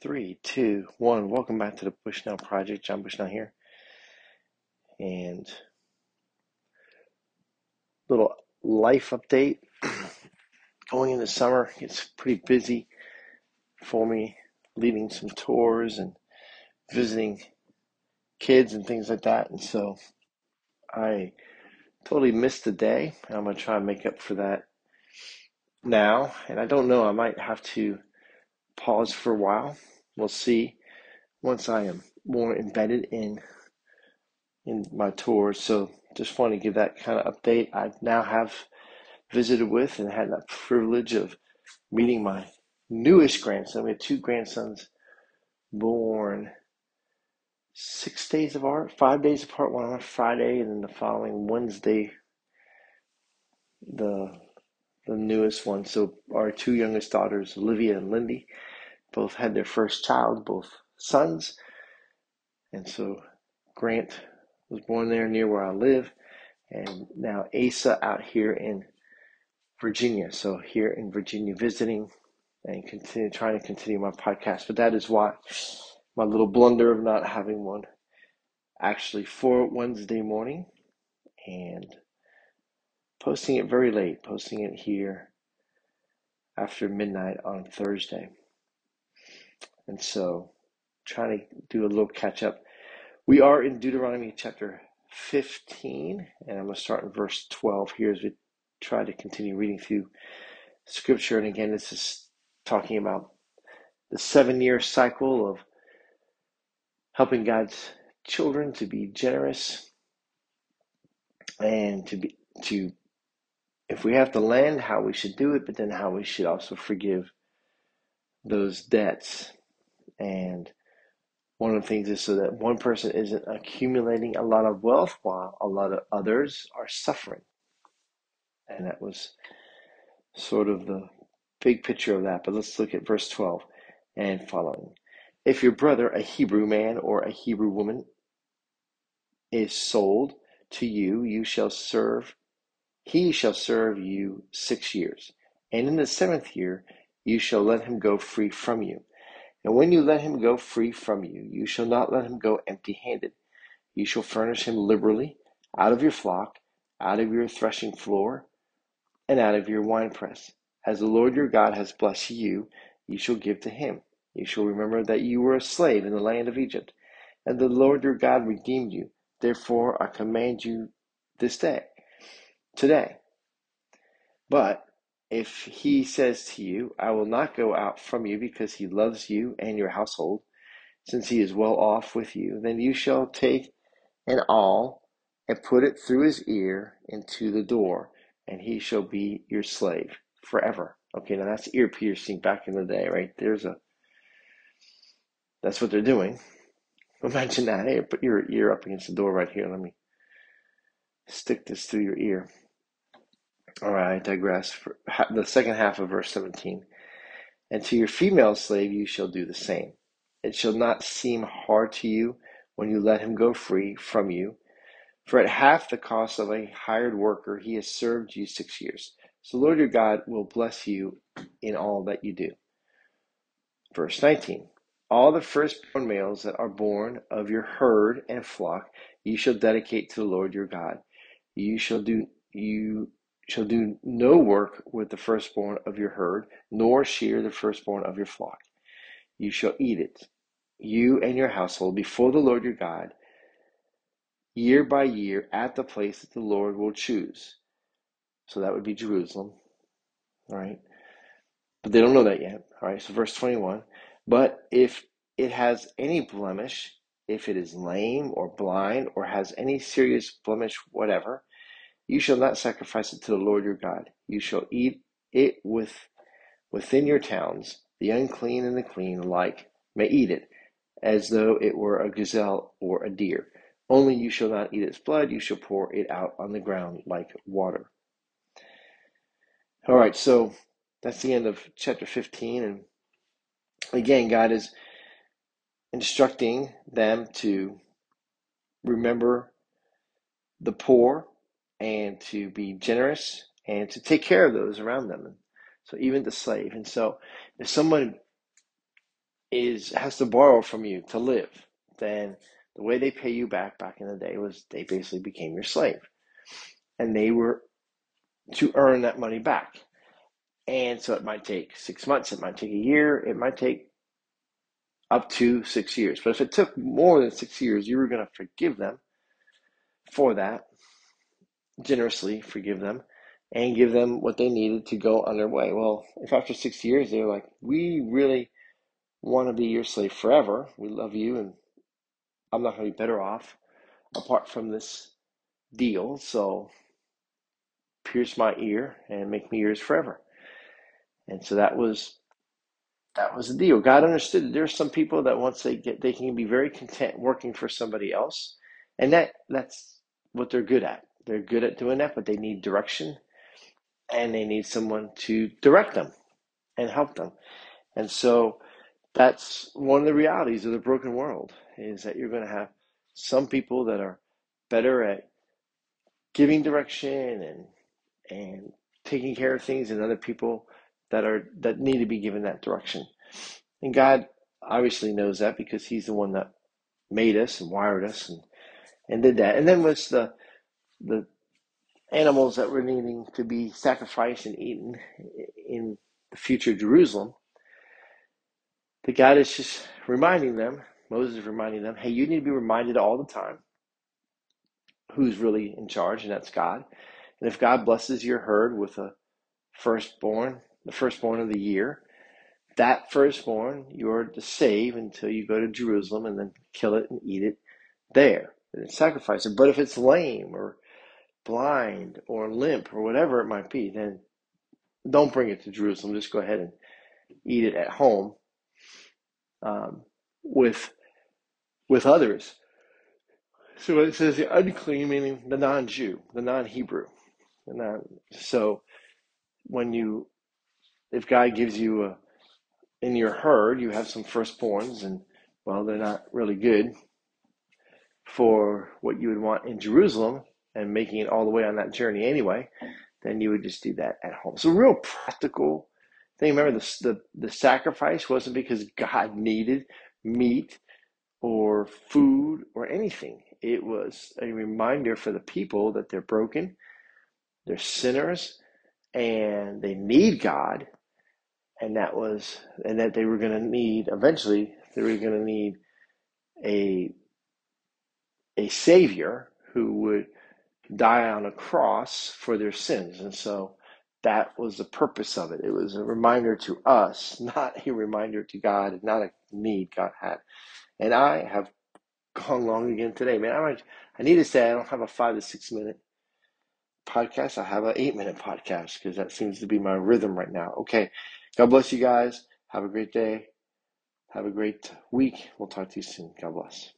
Three, two, one. Welcome back to the Bushnell Project. John Bushnell here. And little life update. Going into summer, it's pretty busy for me, leading some tours and visiting kids and things like that. And so I totally missed the day. I'm going to try and make up for that now. And I don't know, I might have to pause for a while. We'll see once I am more embedded in in my tours. So just want to give that kind of update. I now have visited with and had that privilege of meeting my newest grandson. We have two grandsons born six days apart, five days apart, one on a Friday, and then the following Wednesday, the the newest one. So our two youngest daughters, Olivia and Lindy, both had their first child, both sons. And so Grant was born there near where I live, and now Asa out here in Virginia. So here in Virginia visiting and continue trying to continue my podcast. But that is why my little blunder of not having one actually for Wednesday morning and posting it very late, posting it here after midnight on Thursday. And so trying to do a little catch up. We are in Deuteronomy chapter 15, and I'm going to start in verse 12 here as we try to continue reading through scripture. And again, this is talking about the seven year cycle of helping God's children to be generous and to be to if we have to lend how we should do it but then how we should also forgive those debts. And one of the things is so that one person isn't accumulating a lot of wealth while a lot of others are suffering. And that was sort of the big picture of that but let's look at verse 12 and following. If your brother a hebrew man or a hebrew woman is sold to you, you shall serve, he shall serve you six years. And in the seventh year, you shall let him go free from you. And when you let him go free from you, you shall not let him go empty handed. You shall furnish him liberally out of your flock, out of your threshing floor, and out of your winepress. As the Lord your God has blessed you, you shall give to him. You shall remember that you were a slave in the land of Egypt, and the Lord your God redeemed you. Therefore, I command you this day, today. But if he says to you, I will not go out from you because he loves you and your household, since he is well off with you, then you shall take an awl and put it through his ear into the door, and he shall be your slave forever. Okay, now that's ear piercing back in the day, right? There's a that's what they're doing. Imagine that. Hey, put your ear up against the door right here. Let me stick this through your ear. All right, I digress. For the second half of verse 17. And to your female slave you shall do the same. It shall not seem hard to you when you let him go free from you. For at half the cost of a hired worker he has served you six years. So Lord your God will bless you in all that you do. Verse 19. All the firstborn males that are born of your herd and flock you shall dedicate to the Lord your God. You shall do you shall do no work with the firstborn of your herd, nor shear the firstborn of your flock. You shall eat it, you and your household, before the Lord your God, year by year, at the place that the Lord will choose. So that would be Jerusalem. All right. But they don't know that yet. All right. So verse 21. But if it has any blemish, if it is lame or blind or has any serious blemish whatever, you shall not sacrifice it to the Lord your God. You shall eat it with within your towns. The unclean and the clean alike may eat it, as though it were a gazelle or a deer. Only you shall not eat its blood, you shall pour it out on the ground like water. All right, so that's the end of chapter 15. And again, God is instructing them to remember the poor and to be generous and to take care of those around them. So even the slave. And so if someone is has to borrow from you to live, then the way they pay you back back in the day was they basically became your slave. And they were to earn that money back. And so it might take six months, it might take a year, it might take up to six years. But if it took more than six years, you were going to forgive them for that, generously forgive them, and give them what they needed to go on their way. Well, if after six years they're like, we really want to be your slave forever, we love you, and I'm not going to be better off apart from this deal, so pierce my ear and make me yours forever. And so that was that was the deal. God understood that there are some people that once they get they can be very content working for somebody else. And that that's what they're good at. They're good at doing that, but they need direction and they need someone to direct them and help them. And so that's one of the realities of the broken world is that you're going to have some people that are better at giving direction and and taking care of things and other people that are that need to be given that direction. And God obviously knows that because he's the one that made us and wired us and and did that. And then was the the animals that were needing to be sacrificed and eaten in the future Jerusalem. The God is just reminding them, Moses is reminding them, hey, you need to be reminded all the time who's really in charge, and that's God. And if God blesses your herd with a firstborn, the firstborn of the year, that firstborn you're to save until you go to Jerusalem and then kill it and eat it there and sacrifice it. But if it's lame or blind or limp or whatever it might be, then don't bring it to Jerusalem. Just go ahead and eat it at home um, with with others. So it says the unclean, meaning the non-Jew, the non-Hebrew, the non. So when you, if God gives you a, in your herd, you have some firstborns, and well, they're not really good for what you would want in Jerusalem, and making it all the way on that journey anyway, then you would just do that at home. So real practical thing. Remember, the, the, the sacrifice wasn't because God needed meat or food or anything. It was a reminder for the people that they're broken, they're sinners, and they need God. And that was, and that they were going to need, eventually, they were going to need a, a savior who would die on a cross for their sins. And so that was the purpose of it. It was a reminder to us, not a reminder to God, not a need God had. And I have gone long again today, man. I, might, I need to say I don't have a five to six minute podcast. I have an eight minute podcast because that seems to be my rhythm right now. Okay. God bless you guys. Have a great day. Have a great week. We'll talk to you soon. God bless.